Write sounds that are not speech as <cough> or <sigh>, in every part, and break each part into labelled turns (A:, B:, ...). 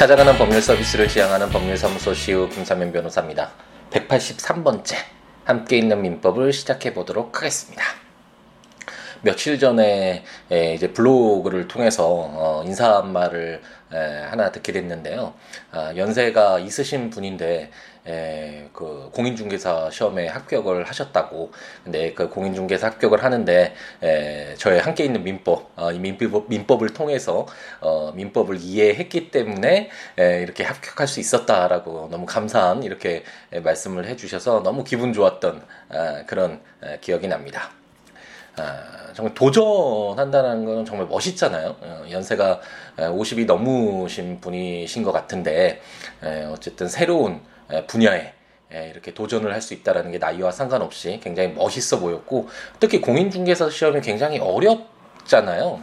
A: 찾아가는 법률 서비스를 지향하는 법률사무소 시우 김사면 변호사입니다. 183번째 함께 있는 민법을 시작해 보도록 하겠습니다. 며칠 전에 이제 블로그를 통해서 어, 인사말을 하나 듣게 됐는데요. 아, 연세가 있으신 분인데 그 공인중개사 시험에 합격을 하셨다고. 근데 그 공인중개사 합격을 하는데 저의 함께 있는 민법, 어, 이 민법, 민법을 통해서 어, 민법을 이해했기 때문에 이렇게 합격할 수 있었다라고 너무 감사한 이렇게 말씀을 해주셔서 너무 기분 좋았던 아, 그런 기억이 납니다. 아, 정말 도전한다는 건 정말 멋있잖아요. 어, 연세가 50이 넘으신 분이신 것 같은데 어쨌든 새로운 분야에 이렇게 도전을 할 수 있다라는 게 나이와 상관없이 굉장히 멋있어 보였고 특히 공인중개사 시험이 굉장히 어렵잖아요.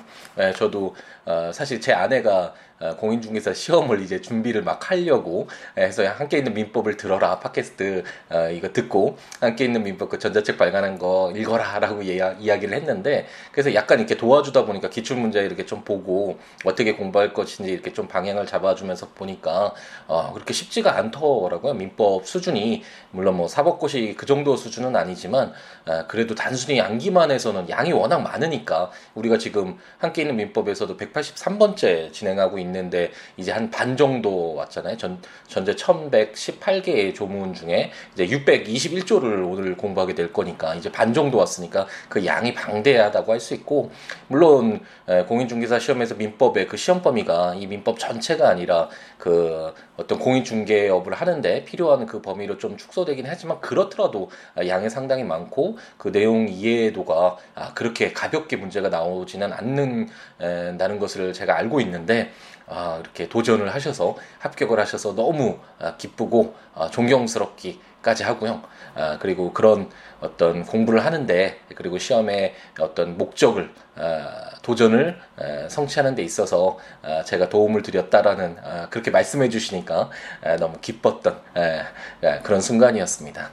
A: 저도 어, 사실 제 아내가 어, 공인중개사 시험을 이제 준비를 막 하려고 해서 함께 있는 민법을 들어라 팟캐스트 어, 이거 듣고 함께 있는 민법 그 전자책 발간한 거 읽어라라고 이야기를 했는데 그래서 약간 이렇게 도와주다 보니까 기출 문제 이렇게 좀 보고 어떻게 공부할 것인지 이렇게 좀 방향을 잡아주면서 보니까 어, 그렇게 쉽지가 않더라고요. 민법 수준이. 물론 뭐 사법고시 그 정도 수준은 아니지만 어, 그래도 단순히 암기만 해서는 양이 워낙 많으니까 우리가 지금 함께 있는 민법에서도 183번째 진행하고 있는 있는데 이제 한 반 정도 왔잖아요. 전 전제 1118개의 조문 중에 이제 621조를 오늘 공부하게 될 거니까 이제 반 정도 왔으니까 그 양이 방대하다고 할 수 있고 물론 공인중개사 시험에서 민법의 그 시험 범위가 이 민법 전체가 아니라 그 어떤 공인중개 업을 하는데 필요한 그 범위로 좀 축소되긴 하지만 그렇더라도 양이 상당히 많고 그 내용 이해도가 아, 그렇게 가볍게 문제가 나오지는 않는다는 것을 제가 알고 있는데 아, 이렇게 도전을 하셔서 합격을 하셔서 너무 아, 기쁘고 아, 존경스럽기까지 하고요. 아, 그리고 그런 어떤 공부를 하는데 그리고 시험의 어떤 목적을 아, 도전을 아, 성취하는 데 있어서 아, 제가 도움을 드렸다라는 아, 그렇게 말씀해 주시니까 아, 너무 기뻤던 아, 그런 순간이었습니다.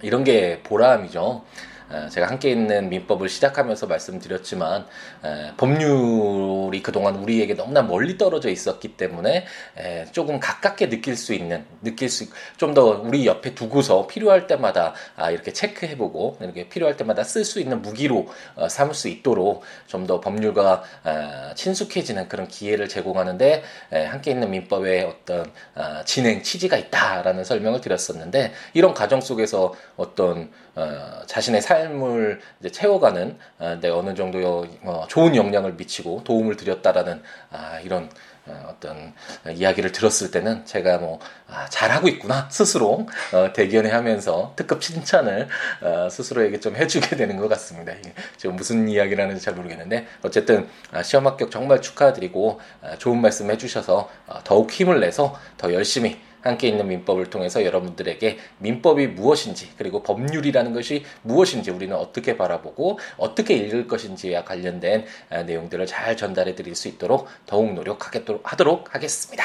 A: 이런 게 보람이죠. 제가 함께 있는 민법을 시작하면서 말씀드렸지만 법률이 그동안 우리에게 너무나 멀리 떨어져 있었기 때문에 조금 가깝게 느낄 수 있는 느낄 수 좀 더 우리 옆에 두고서 필요할 때마다 아, 이렇게 체크해보고 이렇게 필요할 때마다 쓸 수 있는 무기로 어, 삼을 수 있도록 좀 더 법률과 친숙해지는 그런 기회를 제공하는데 함께 있는 민법의 어떤 아, 진행 취지가 있다라는 설명을 드렸었는데 이런 과정 속에서 어떤 어, 자신의 삶을 이제 채워가는 어, 네, 어느 정도 어, 좋은 영향을 미치고 도움을 드렸다라는 아, 이런 어, 어떤 이야기를 들었을 때는 제가 뭐 아, 잘하고 있구나 스스로 어, 대견해 하면서 특급 칭찬을 어, 스스로에게 좀 해주게 되는 것 같습니다. 지금 무슨 이야기를 하는지 잘 모르겠는데 어쨌든 아, 시험 합격 정말 축하드리고 아, 좋은 말씀 해주셔서 어, 더욱 힘을 내서 더 열심히 함께 있는 민법을 통해서 여러분들에게 민법이 무엇인지 그리고 법률이라는 것이 무엇인지 우리는 어떻게 바라보고 어떻게 읽을 것인지와 관련된 아, 내용들을 잘 전달해 드릴 수 있도록 더욱 노력하도록 하겠습니다.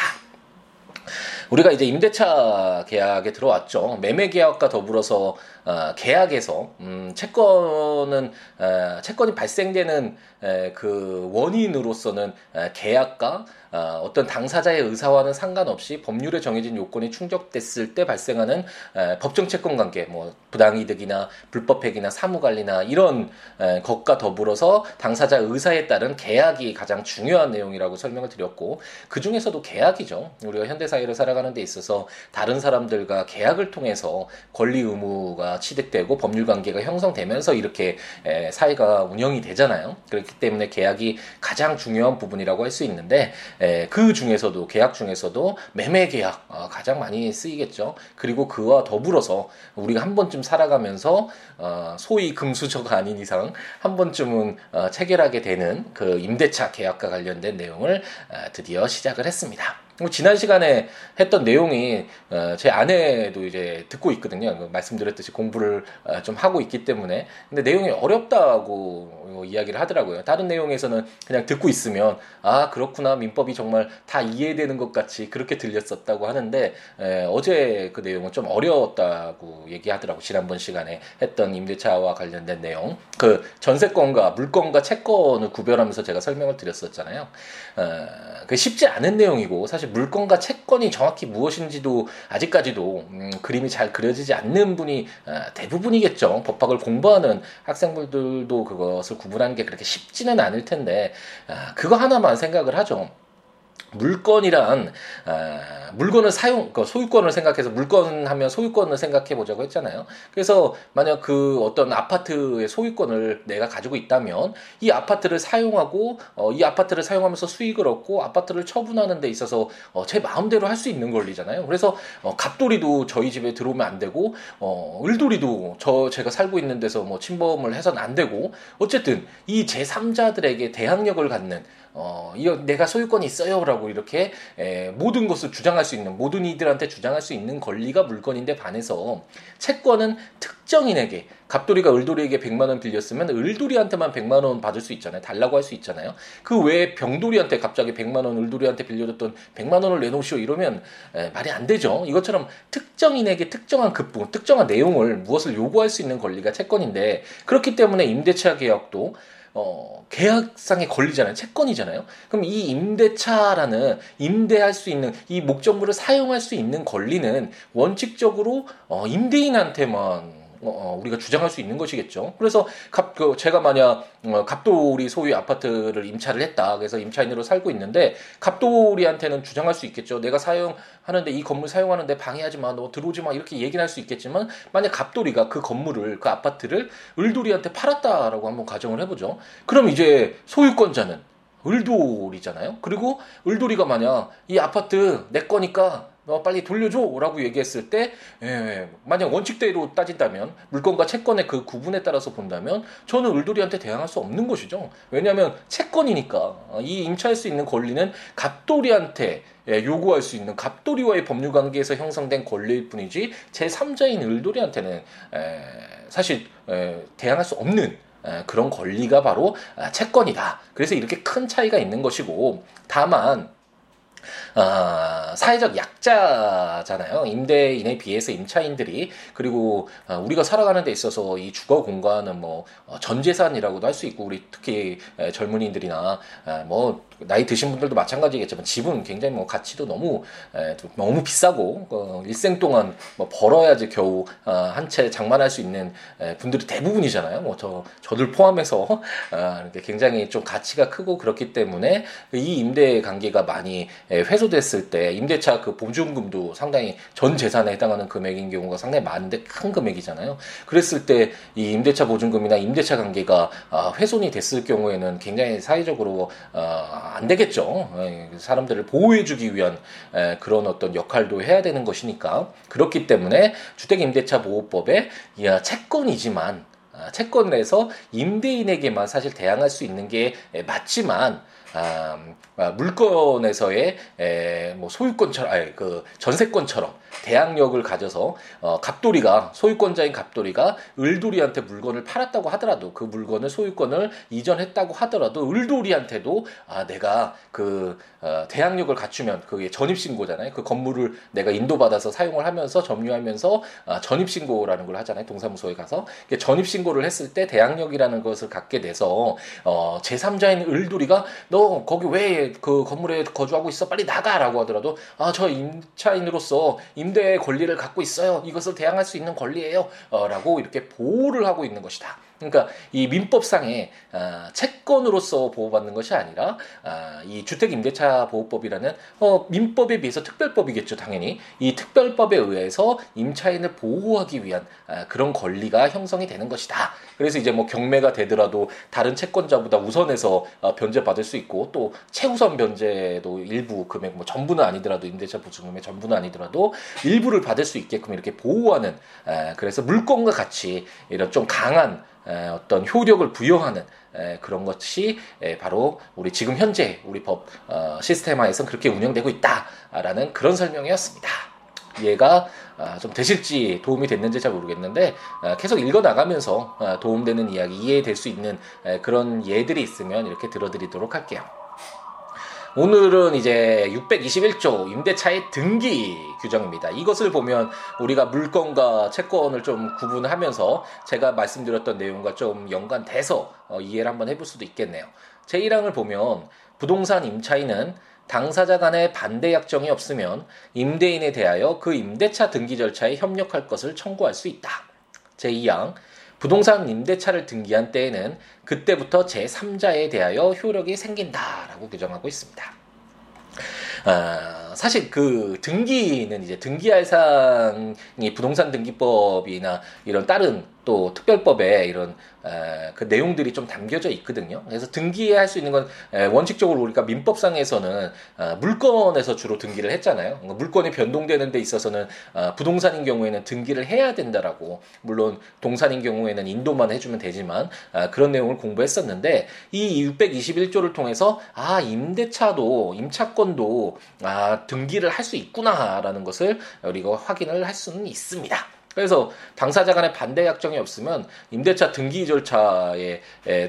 A: 우리가 이제 임대차 계약에 들어왔죠. 매매 계약과 더불어서 어, 계약에서 음, 채권은 어, 채권이 발생되는 에, 그 원인으로서는 에, 계약과 어, 어떤 당사자의 의사와는 상관없이 법률에 정해진 요건이 충족됐을 때 발생하는 에, 법정 채권 관계, 뭐 부당이득이나 불법행위나 사무관리나 이런 에, 것과 더불어서 당사자 의사에 따른 계약이 가장 중요한 내용이라고 설명을 드렸고 그 중에서도 계약이죠. 우리가 현대 사회를 살아가 는 데 있어서 다른 사람들과 계약을 통해서 권리 의무가 취득되고 법률 관계가 형성되면서 이렇게 에, 사회가 운영이 되잖아요. 그렇기 때문에 계약이 가장 중요한 부분이라고 할 수 있는데 에, 그 중에서도 계약 중에서도 매매 계약 어, 가장 많이 쓰이겠죠. 그리고 그와 더불어서 우리가 한 번쯤 살아가면서 어, 소위 금수저가 아닌 이상 한 번쯤은 어, 체결하게 되는 그 임대차 계약과 관련된 내용을 어, 드디어 시작을 했습니다. 뭐 지난 시간에 했던 내용이 어, 제 아내도 이제 듣고 있거든요. 그 말씀드렸듯이 공부를 어, 좀 하고 있기 때문에 근데 내용이 어렵다고 이야기를 하더라고요. 다른 내용에서는 그냥 듣고 있으면 아 그렇구나 민법이 정말 다 이해되는 것 같이 그렇게 들렸었다고 하는데 어제 그 내용은 좀 어려웠다고 얘기하더라고 지난번 시간에 했던 임대차와 관련된 내용 그 전세권과 물건과 채권을 구별하면서 제가 설명을 드렸었잖아요. 어, 그 쉽지 않은 내용이고 사실 사실 물건과 채권이 정확히 무엇인지도 아직까지도 음, 그림이 잘 그려지지 않는 분이 아, 대부분이겠죠. 법학을 공부하는 학생분들도 그것을 구분하는 게 그렇게 쉽지는 않을 텐데 아, 그거 하나만 생각을 하죠. 물건이란 아, 물건을 사용 그 소유권을 생각해서 물건 하면 소유권을 생각해 보자고 했잖아요. 그래서 만약 그 어떤 아파트의 소유권을 내가 가지고 있다면 이 아파트를 사용하고 어, 이 아파트를 사용하면서 수익을 얻고 아파트를 처분하는 데 있어서 어, 제 마음대로 할 수 있는 권리잖아요. 그래서 어, 갑돌이도 저희 집에 들어오면 안 되고 어, 을돌이도 저 제가 살고 있는 데서 뭐 침범을 해서는 안 되고 어쨌든 이 제3자들에게 대항력을 갖는 어, 이 내가 소유권이 있어요라고 이렇게 에, 모든 것을 주장할 수 있는 모든 이들한테 주장할 수 있는 권리가 물건인데 반해서 채권은 특정인에게 갑돌이가 을돌이에게 100만 원 빌렸으면 을돌이한테만 100만 원 받을 수 있잖아요. 달라고 할 수 있잖아요. 그 외에 병돌이한테 갑자기 100만 원 을돌이한테 빌려줬던 100만 원을 내놓으시오 이러면 에, 말이 안 되죠. 이것처럼 특정인에게 특정한 급부, 특정한 내용을 무엇을 요구할 수 있는 권리가 채권인데 그렇기 때문에 임대차 계약도 어, 계약상의 권리잖아요. 채권이잖아요. 그럼 이 임대차라는 임대할 수 있는 이 목적물을 사용할 수 있는 권리는 원칙적으로 어, 임대인한테만 어, 어, 우리가 주장할 수 있는 것이겠죠. 그래서 갑, 그 제가 만약 어, 갑돌이 소유 아파트를 임차를 했다. 그래서 임차인으로 살고 있는데 갑돌이한테는 주장할 수 있겠죠. 내가 사용하는데 이 건물 사용하는데 방해하지 마, 너 들어오지 마 이렇게 얘기를 할수 있겠지만 만약 갑돌이가 그 건물을 그 아파트를 을돌이한테 팔았다라고 한번 가정을 해보죠. 그럼 이제 소유권자는 을돌이잖아요. 그리고 을돌이가 만약 이 아파트 내 거니까 너 빨리 돌려줘라고 얘기했을 때 예, 만약 원칙대로 따진다면 물건과 채권의 그 구분에 따라서 본다면 저는 을돌이한테 대항할 수 없는 것이죠. 왜냐하면 채권이니까 어, 이 임차할 수 있는 권리는 갑돌이한테 예, 요구할 수 있는 갑돌이와의 법률 관계에서 형성된 권리일 뿐이지 제 3자인 을돌이한테는 에, 사실 에, 대항할 수 없는 에, 그런 권리가 바로 아, 채권이다. 그래서 이렇게 큰 차이가 있는 것이고 다만 어, 사회적 약자잖아요. 임대인에 비해서 임차인들이 그리고 어, 우리가 살아가는 데 있어서 이 주거 공간은 뭐 어, 전재산이라고도 할 수 있고 우리 특히 에, 젊은이들이나 에, 뭐 나이 드신 분들도 마찬가지겠지만 집은 굉장히 뭐 가치도 너무 에, 너무 비싸고 어, 일생 동안 뭐 벌어야지 겨우 어, 한채 장만할 수 있는 에, 분들이 대부분이잖아요. 뭐 저 저들 포함해서 <laughs> 어, 굉장히 좀 가치가 크고 그렇기 때문에 이 임대 관계가 많이 에, 회수됐을 때 임대차 그 보증금도 상당히 전 재산에 해당하는 금액인 경우가 상당히 많은데 큰 금액이잖아요. 그랬을 때 이 임대차 보증금이나 임대차 관계가 어, 훼손이 됐을 경우에는 굉장히 사회적으로 어, 안 되겠죠. 예, 사람들을 보호해주기 위한 그런 어떤 역할도 해야 되는 것이니까 그렇기 때문에 주택임대차 보호법에 채권이지만 아, 채권을 해서 임대인에게만 사실 대항할 수 있는 게 맞지만 아, 아, 물건에서의 에, 뭐 소유권처럼 아니 그 전세권처럼 대항력을 가져서 어, 갑돌이가 소유권자인 갑돌이가 을돌이한테 물건을 팔았다고 하더라도 그 물건을 소유권을 이전했다고 하더라도 을돌이한테도 아 내가 그 어, 대항력을 갖추면 그게 전입 신고잖아요. 그 건물을 내가 인도받아서 사용을 하면서 점유하면서 아, 전입 신고라는 걸 하잖아요. 동사무소에 가서 전입 신고를 했을 때 대항력이라는 것을 갖게 돼서 어, 제3자인 을돌이가 너 거기 왜 그 건물에 거주하고 있어 빨리 나가라고 하더라도 아 저 임차인으로서 임대의 권리를 갖고 있어요. 이것을 대항할 수 있는 권리예요. 어, 라고 이렇게 보호를 하고 있는 것이다. 그러니까 이 민법상의 어, 채권으로서 보호받는 것이 아니라 어, 이 주택임대차 보호법이라는 어, 민법에 비해서 특별법이겠죠 당연히 이 특별법에 의해서 임차인을 보호하기 위한 어, 그런 권리가 형성이 되는 것이다. 그래서 이제 뭐 경매가 되더라도 다른 채권자보다 우선해서 어, 변제받을 수 있고 또 최우선 변제도 일부 금액 뭐 전부는 아니더라도 임대차 보증금의 전부는 아니더라도 일부를 받을 수 있게끔 이렇게 보호하는 에, 그래서 물건과 같이 이런 좀 강한 어떤 효력을 부여하는 그런 것이 바로 우리 지금 현재 우리 법 어, 시스템화에서 그렇게 운영되고 있다라는 그런 설명이었습니다. 이해가 아, 좀 되실지 도움이 됐는지 잘 모르겠는데 아, 계속 읽어 나가면서 아, 도움되는 이야기 이해될 수 있는 그런 예들이 있으면 이렇게 들어드리도록 할게요. 오늘은 이제 621조 임대차의 등기 규정입니다. 이것을 보면 우리가 물건과 채권을 좀 구분하면서 제가 말씀드렸던 내용과 좀 연관돼서 어, 이해를 한번 해볼 수도 있겠네요. 제1항을 보면 부동산 임차인은 당사자 간의 반대 약정이 없으면 임대인에 대하여 그 임대차 등기 절차에 협력할 것을 청구할 수 있다. 제2항 부동산 임대차를 등기한 때에는 그때부터 제3자에 대하여 효력이 생긴다라고 규정하고 있습니다. 아, 사실 그 등기는 이제 등기할 사항이 부동산 등기법이나 이런 다른 또 특별법에 이런 에, 그 내용들이 좀 담겨져 있거든요. 그래서 등기할 수 있는 건 에, 원칙적으로 우리가 민법상에서는 어, 물건에서 주로 등기를 했잖아요. 그러니까 물건이 변동되는 데 있어서는 어, 부동산인 경우에는 등기를 해야 된다라고 물론 동산인 경우에는 인도만 해주면 되지만 어, 그런 내용을 공부했었는데 이 621조를 통해서 아 임대차도 임차권도 아 등기를 할 수 있구나라는 것을 우리가 확인을 할 수는 있습니다. 그래서 당사자 간의 반대 약정이 없으면 임대차 등기 절차에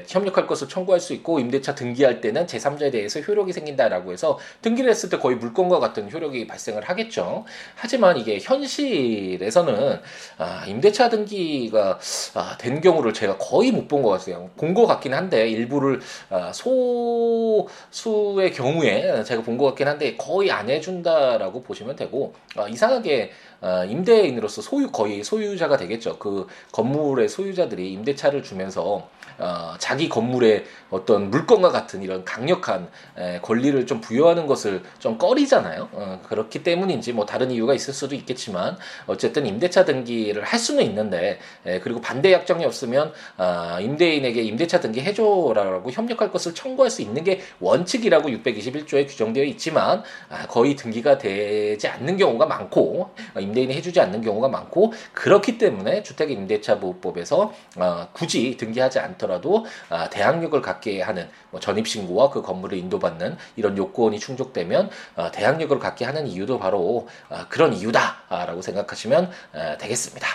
A: 협력할 것을 청구할 수 있고 임대차 등기할 때는 제3자에 대해서 효력이 생긴다라고 해서 등기를 했을 때 거의 물건과 같은 효력이 발생을 하겠죠. 하지만 이게 현실에서는 아, 임대차 등기가 아, 된 경우를 제가 거의 못 본 것 같아요. 본 것 같긴 한데 일부를 아, 소수의 경우에 제가 본 것 같긴 한데 거의 안 해준다라고 보시면 되고 아, 이상하게 아, 임대인으로서 소유 거의 소유자가 되겠죠. 그 건물의 소유자들이 임대차를 주면서 어, 자기 건물의 어떤 물건과 같은 이런 강력한 에, 권리를 좀 부여하는 것을 좀 꺼리잖아요. 어, 그렇기 때문인지 뭐 다른 이유가 있을 수도 있겠지만 어쨌든 임대차 등기를 할 수는 있는데 에, 그리고 반대 약정이 없으면 아, 임대인에게 임대차 등기 해줘라고 협력할 것을 청구할 수 있는 게 원칙이라고 621조에 규정되어 있지만 아, 거의 등기가 되지 않는 경우가 많고 어, 임대인이 해주지 않는 경우가 많고 그렇기 때문에 주택임대차보호법에서 어, 굳이 등기하지 않더라도 어, 대항력을 갖게 하는 뭐 전입신고와 그 건물을 인도받는 이런 요건이 충족되면 어, 대항력을 갖게 하는 이유도 바로 어, 그런 이유다라고 생각하시면 어, 되겠습니다.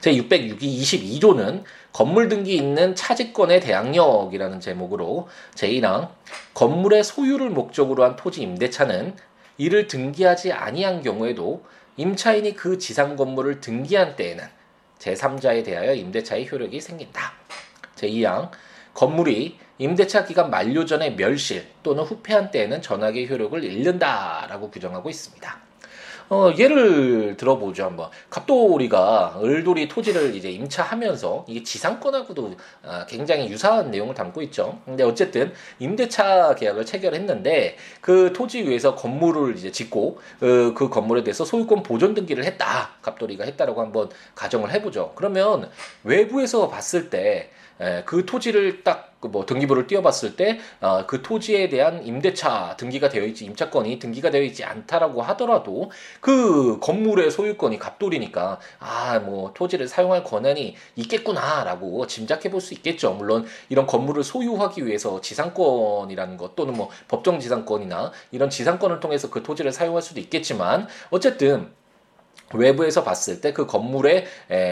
A: 제 606기 22조는 건물 등기 있는 차지권의 대항력이라는 제목으로 제1항 건물의 소유를 목적으로 한 토지 임대차는 이를 등기하지 아니한 경우에도 임차인이 그 지상 건물을 등기한 때에는 제3자에 대하여 임대차의 효력이 생긴다. 제2항 건물이 임대차 기간 만료 전에 멸실 또는 후폐한 때에는 전학의 효력을 잃는다라고 규정하고 있습니다. 어, 예를 들어보죠, 한번. 갑돌이가 을돌이 토지를 이제 임차하면서 이게 지상권하고도 아, 굉장히 유사한 내용을 담고 있죠. 근데 어쨌든 임대차 계약을 체결했는데 그 토지 위에서 건물을 이제 짓고 그, 그 건물에 대해서 소유권 보존 등기를 했다. 갑돌이가 했다라고 한번 가정을 해보죠. 그러면 외부에서 봤을 때 예, 그 토지를 딱뭐 등기부를 띄워봤을 때그 어, 토지에 대한 임대차 등기가 되어 있지 임차권이 등기가 되어 있지 않다라고 하더라도 그 건물의 소유권이 갑돌이니까 아 뭐 토지를 사용할 권한이 있겠구나라고 짐작해 볼 수 있겠죠. 물론 이런 건물을 소유하기 위해서 지상권이라는 것 또는 뭐 법정 지상권이나 이런 지상권을 통해서 그 토지를 사용할 수도 있겠지만 어쨌든 외부에서 봤을 때 그 건물의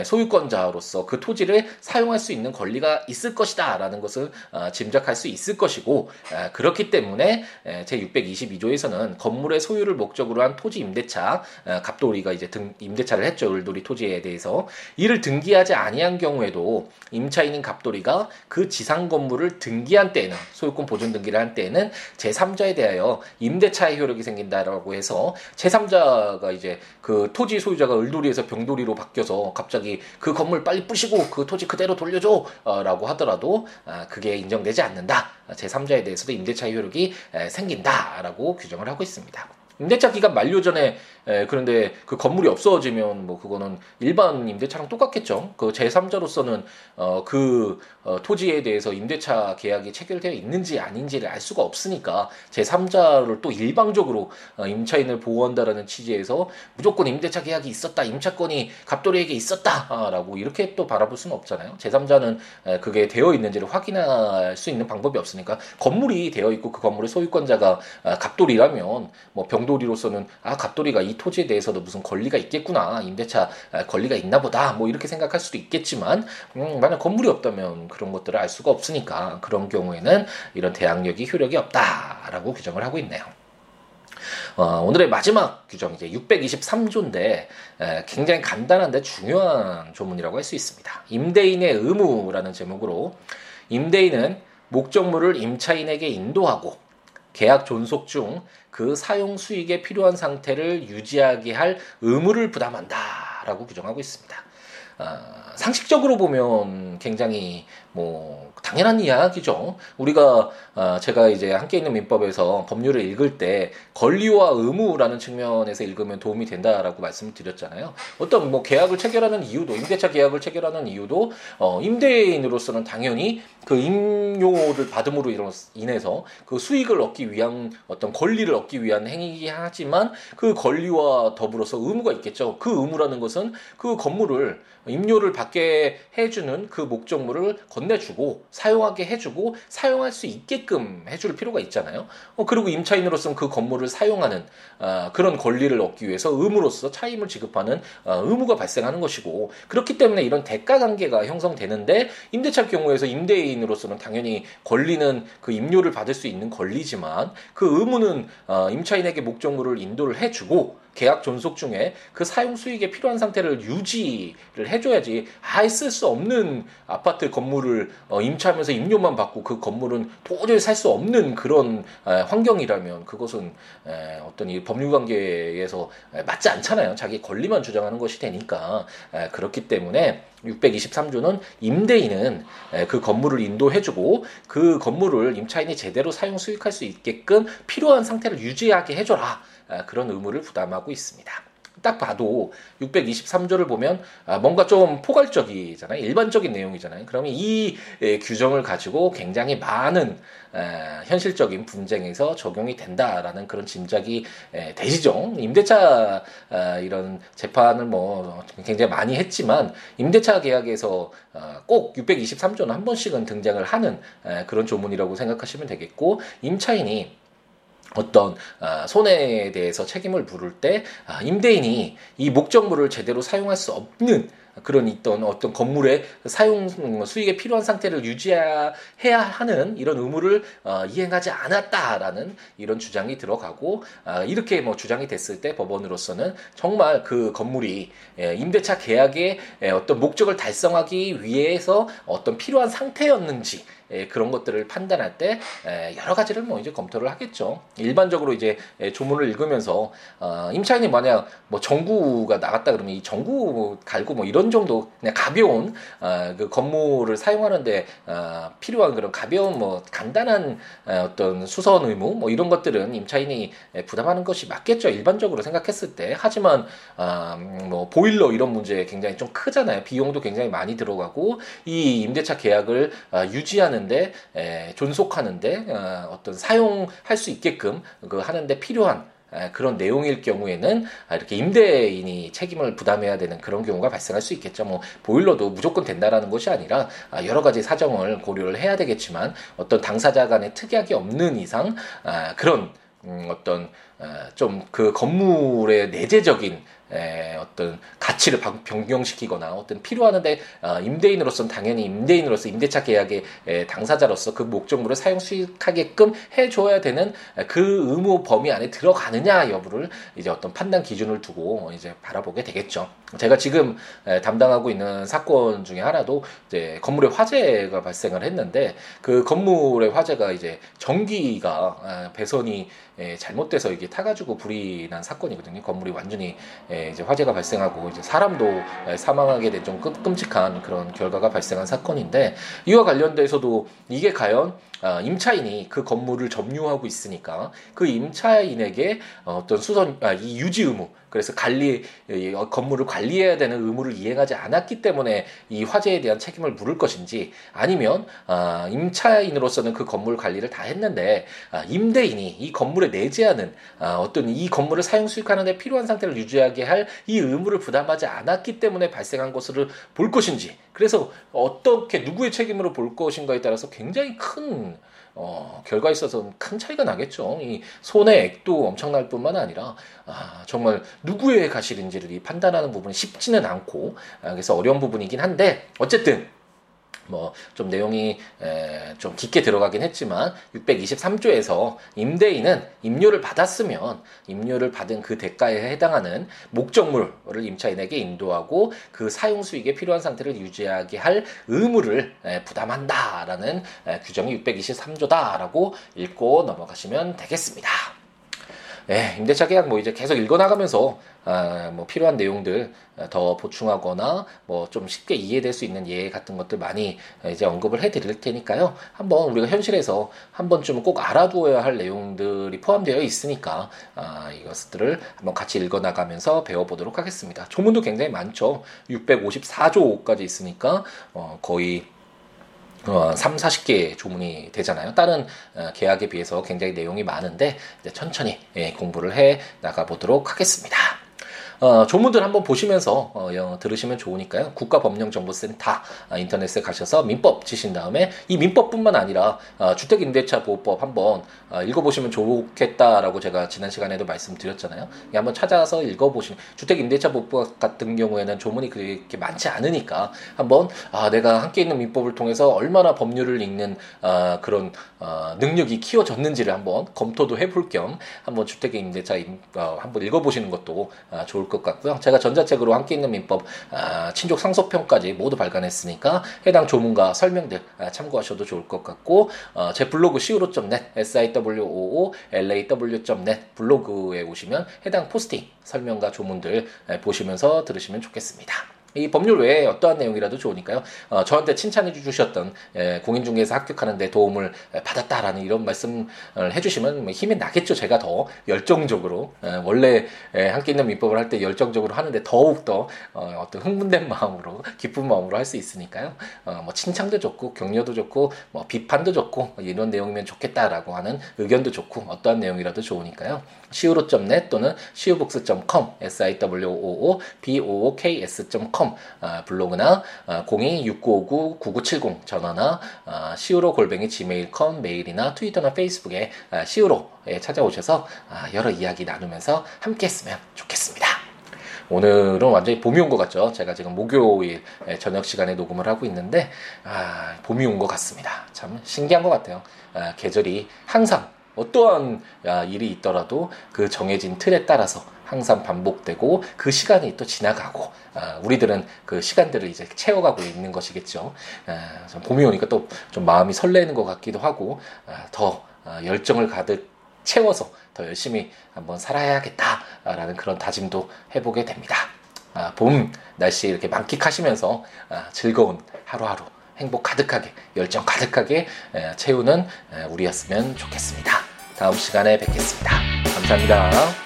A: 소유권자로서 그 토지를 사용할 수 있는 권리가 있을 것이다 라는 것을 어, 짐작할 수 있을 것이고 그렇기 때문에 제 622조에서는 건물의 소유를 목적으로 한 토지 임대차 갑돌이가 이제 등 임대차를 했죠 을돌이 토지에 대해서. 이를 등기하지 아니한 경우에도 임차인인 갑돌이가 그 지상 건물을 등기한 때에는 소유권 보존 등기를 한 때에는 제 3자에 대하여 임대차의 효력이 생긴다라고 해서 제 3자가 이제 그 토지 소유자가 을돌이에서 병돌이로 바뀌어서 갑자기 그 건물 빨리 부시고 그 토지 그대로 돌려줘 어, 라고 하더라도 아, 그게 인정되지 않는다. 제3자에 대해서도 임대차 효력이 생긴다라고 규정을 하고 있습니다. 임대차 기간 만료 전에 에, 그런데 그 건물이 없어지면 뭐 그거는 일반 임대차랑 똑같겠죠. 그 제3자로서는 어, 그 어, 토지에 대해서 임대차 계약이 체결되어 있는지 아닌지를 알 수가 없으니까 제3자를 또 일방적으로 어, 임차인을 보호한다라는 취지에서 무조건 임대차 계약이 있었다, 임차권이 갑돌이에게 있었다라고 이렇게 또 바라볼 수는 없잖아요. 제3자는 에, 그게 되어 있는지를 확인할 수 있는 방법이 없으니까 건물이 되어 있고 그 건물의 소유권자가 아, 갑돌이라면 뭐 병돌이로서는 아 갑돌이가 이 토지에 대해서도 무슨 권리가 있겠구나 임대차 아, 권리가 있나 보다 뭐 이렇게 생각할 수도 있겠지만 음, 만약 건물이 없다면 그런 것들을 알 수가 없으니까 그런 경우에는 이런 대항력이 효력이 없다라고 규정을 하고 있네요. 어, 오늘의 마지막 규정 이제 623조인데 에, 굉장히 간단한데 중요한 조문이라고 할 수 있습니다. 임대인의 의무라는 제목으로 임대인은 목적물을 임차인에게 인도하고 계약 존속 중 그 사용 수익에 필요한 상태를 유지하게 할 의무를 부담한다라고 규정하고 있습니다. 아, 상식적으로 보면 굉장히 뭐 당연한 이야기죠. 우리가 어, 제가 이제 함께 있는 민법에서 법률을 읽을 때 권리와 의무라는 측면에서 읽으면 도움이 된다라고 말씀을 드렸잖아요. 어떤 뭐 계약을 체결하는 이유도 임대차 계약을 체결하는 이유도 어, 임대인으로서는 당연히 그 임료를 받음으로 인해서 그 수익을 얻기 위한 어떤 권리를 얻기 위한 행위이긴 하지만 그 권리와 더불어서 의무가 있겠죠. 그 의무라는 것은 그 건물을 임료를 받게 해주는 그 목적물을 건네주고 사용하게 해주고 사용할 수 있게끔 해줄 필요가 있잖아요. 어, 그리고 임차인으로서는 그 건물을 사용하는 어, 그런 권리를 얻기 위해서 의무로서 차임을 지급하는 어, 의무가 발생하는 것이고 그렇기 때문에 이런 대가 관계가 형성되는데 임대차 경우에서 임대인으로서는 당연히 권리는 그 임료를 받을 수 있는 권리지만 그 의무는 어, 임차인에게 목적물을 인도를 해주고 계약 존속 중에 그 사용 수익에 필요한 상태를 유지를 해줘야지 아예 쓸 수 없는 아파트 건물을 어, 임차하면서 임료만 받고 그 건물은 도저히 살 수 없는 그런 에, 환경이라면 그것은 에, 어떤 이 법률 관계에서 에, 맞지 않잖아요. 자기 권리만 주장하는 것이 되니까 에, 그렇기 때문에 623조는 임대인은 그 건물을 인도해주고 그 건물을 임차인이 제대로 사용 수익할 수 있게끔 필요한 상태를 유지하게 해줘라. 아, 그런 의무를 부담하고 있습니다. 딱 봐도 623조를 보면 아, 뭔가 좀 포괄적이잖아요. 일반적인 내용이잖아요. 그러면 이 규정을 가지고 굉장히 많은 현실적인 분쟁에서 적용이 된다라는 그런 짐작이 되시죠. 임대차 아, 이런 재판을 뭐 굉장히 많이 했지만 임대차 계약에서 꼭 623조는 한 번씩은 등장을 하는 그런 조문이라고 생각하시면 되겠고 임차인이 어떤 아, 손해에 대해서 책임을 물을 때 아, 임대인이 이 목적물을 제대로 사용할 수 없는 그런 있던 어떤 건물의 사용 수익에 필요한 상태를 유지해야 하는 이런 의무를 어, 이행하지 않았다라는 이런 주장이 들어가고 어, 이렇게 뭐 주장이 됐을 때 법원으로서는 정말 그 건물이 예, 임대차 계약의 예, 어떤 목적을 달성하기 위해서 어떤 필요한 상태였는지 예, 그런 것들을 판단할 때 여러 가지를 뭐 이제 검토를 하겠죠. 일반적으로 이제 조문을 읽으면서 어, 임차인이 만약 뭐 정구가 나갔다 그러면 이 정구 갈고 뭐 이런 정도 그냥 가벼운 어, 그 건물을 사용하는데 어, 필요한 그런 가벼운 뭐 간단한 어떤 수선 의무 뭐 이런 것들은 임차인이 부담하는 것이 맞겠죠. 일반적으로 생각했을 때 하지만 뭐 보일러 이런 문제 굉장히 좀 크잖아요. 비용도 굉장히 많이 들어가고 이 임대차 계약을 유지하는 하는데 에, 존속하는데 어, 어떤 사용할 수 있게끔 그 하는데 필요한 그런 내용일 경우에는 아, 이렇게 임대인이 책임을 부담해야 되는 그런 경우가 발생할 수 있겠죠. 뭐 보일러도 무조건 된다라는 것이 아니라 아, 여러 가지 사정을 고려를 해야 되겠지만 어떤 당사자 간의 특약이 없는 이상 아, 그런 음, 어떤 좀 그 건물의 내재적인 에, 어떤 가치를 변경시키거나 어떤 필요하는데 어, 임대인으로서는 당연히 임대인으로서 임대차 계약의 에, 당사자로서 그 목적물을 사용 수익하게끔 해줘야 되는 그 의무 범위 안에 들어가느냐 여부를 이제 어떤 판단 기준을 두고 이제 바라보게 되겠죠. 제가 지금 에, 담당하고 있는 사건 중에 하나도 이제 건물에 화재가 발생을 했는데 그 건물의 화재가 이제 전기가 아, 배선이 에, 잘못돼서 이게 타가지고 불이 난 사건이거든요. 건물이 완전히 에, 예, 이제 화재가 발생하고 이제 사람도 예, 사망하게 된 좀 끔찍한 그런 결과가 발생한 사건인데 이와 관련돼서도 이게 과연 아, 임차인이 그 건물을 점유하고 있으니까 그 임차인에게 어떤 수선 아, 이 유지 의무 그래서 관리 어, 건물을 관리해야 되는 의무를 이행하지 않았기 때문에 이 화재에 대한 책임을 물을 것인지 아니면 아, 임차인으로서는 그 건물 관리를 다 했는데 아, 임대인이 이 건물에 내재하는 아, 어떤 이 건물을 사용 수익하는 데 필요한 상태를 유지하게 할 이 의무를 부담하지 않았기 때문에 발생한 것을 볼 것인지. 그래서 어떻게 누구의 책임으로 볼 것인가에 따라서 굉장히 큰 어, 결과에 있어서 큰 차이가 나겠죠. 이 손해액도 엄청날 뿐만 아니라 아, 정말 누구의 가실인지를 판단하는 부분이 쉽지는 않고 아, 그래서 어려운 부분이긴 한데 어쨌든 뭐 좀 내용이 좀 깊게 들어가긴 했지만 623조에서 임대인은 임료를 받았으면 임료를 받은 그 대가에 해당하는 목적물을 임차인에게 인도하고 그 사용 수익에 필요한 상태를 유지하게 할 의무를 부담한다라는 규정이 623조다라고 읽고 넘어가시면 되겠습니다. 네, 임대차 계약 뭐 이제 계속 읽어나가면서 아, 뭐 필요한 내용들 더 보충하거나 뭐 좀 쉽게 이해될 수 있는 예 같은 것들 많이 이제 언급을 해드릴 테니까요. 한번 우리가 현실에서 한번 좀꼭 알아두어야 할 내용들이 포함되어 있으니까 아, 이것들을 한번 같이 읽어나가면서 배워보도록 하겠습니다. 조문도 굉장히 많죠. 654조까지 있으니까 어, 거의 어, 3, 40개 조문이 되잖아요. 다른 어, 계약에 비해서 굉장히 내용이 많은데 천천히 예, 공부를 해 나가 보도록 하겠습니다. 어, 조문들 한번 보시면서 어, 어, 들으시면 좋으니까요. 국가법령정보센터 아, 인터넷에 가셔서 민법 치신 다음에 이 민법뿐만 아니라 어, 주택임대차 보호법 한번 어, 읽어보시면 좋겠다라고 제가 지난 시간에도 말씀드렸잖아요. 한번 찾아서 읽어보시면 주택임대차 보호법 같은 경우에는 조문이 그렇게 많지 않으니까 한번 아, 내가 함께 있는 민법을 통해서 얼마나 법률을 읽는 어, 그런 어, 능력이 키워졌는지를 한번 검토도 해볼 겸 한번 주택임대차 어, 한번 읽어보시는 것도 어, 좋을 좋을 것 같고요. 제가 전자책으로 함께 있는 민법 아, 친족 상속편까지 모두 발간했으니까 해당 조문과 설명들 아, 참고하셔도 좋을 것 같고 어, 제 블로그 siwo.net siwoolaw.net 블로그에 오시면 해당 포스팅 설명과 조문들 보시면서 들으시면 좋겠습니다. 이 법률 외에 어떠한 내용이라도 좋으니까요. 어, 저한테 칭찬해 주셨던 예, 공인중개사 합격하는 데 도움을 받았다라는 이런 말씀을 해주시면 뭐 힘이 나겠죠. 제가 더 열정적으로 예, 원래 예, 함께 있는 민법을 할 때 열정적으로 하는데 더욱 더 어, 어떤 흥분된 <laughs> 마음으로 기쁜 마음으로 할 수 있으니까요. 어, 뭐 칭찬도 좋고 격려도 좋고 뭐 비판도 좋고 이런 내용이면 좋겠다라고 하는 의견도 좋고 어떠한 내용이라도 좋으니까요. siwo.net 또는 siwobox.com siwoo books.com 컴 아, 블로그나 아, 026959-9970 전화나 아, 시우로 골뱅이 지메일컴 메일이나 트위터나 페이스북에 아, 시우로에 찾아오셔서 아, 여러 이야기 나누면서 함께 했으면 좋겠습니다. 오늘은 완전히 봄이 온 것 같죠. 제가 지금 목요일 저녁 시간에 녹음을 하고 있는데 아, 봄이 온 것 같습니다. 참 신기한 것 같아요. 아, 계절이 항상 어떠한 아, 일이 있더라도 그 정해진 틀에 따라서 항상 반복되고 그 시간이 또 지나가고 아, 우리들은 그 시간들을 이제 채워가고 있는 것이겠죠. 아, 봄이 오니까 또 좀 마음이 설레는 것 같기도 하고 아, 더 아, 열정을 가득 채워서 더 열심히 한번 살아야겠다라는 그런 다짐도 해보게 됩니다. 아, 봄 날씨 이렇게 만끽하시면서 아, 즐거운 하루하루 행복 가득하게 열정 가득하게 채우는 우리였으면 좋겠습니다. 다음 시간에 뵙겠습니다. 감사합니다.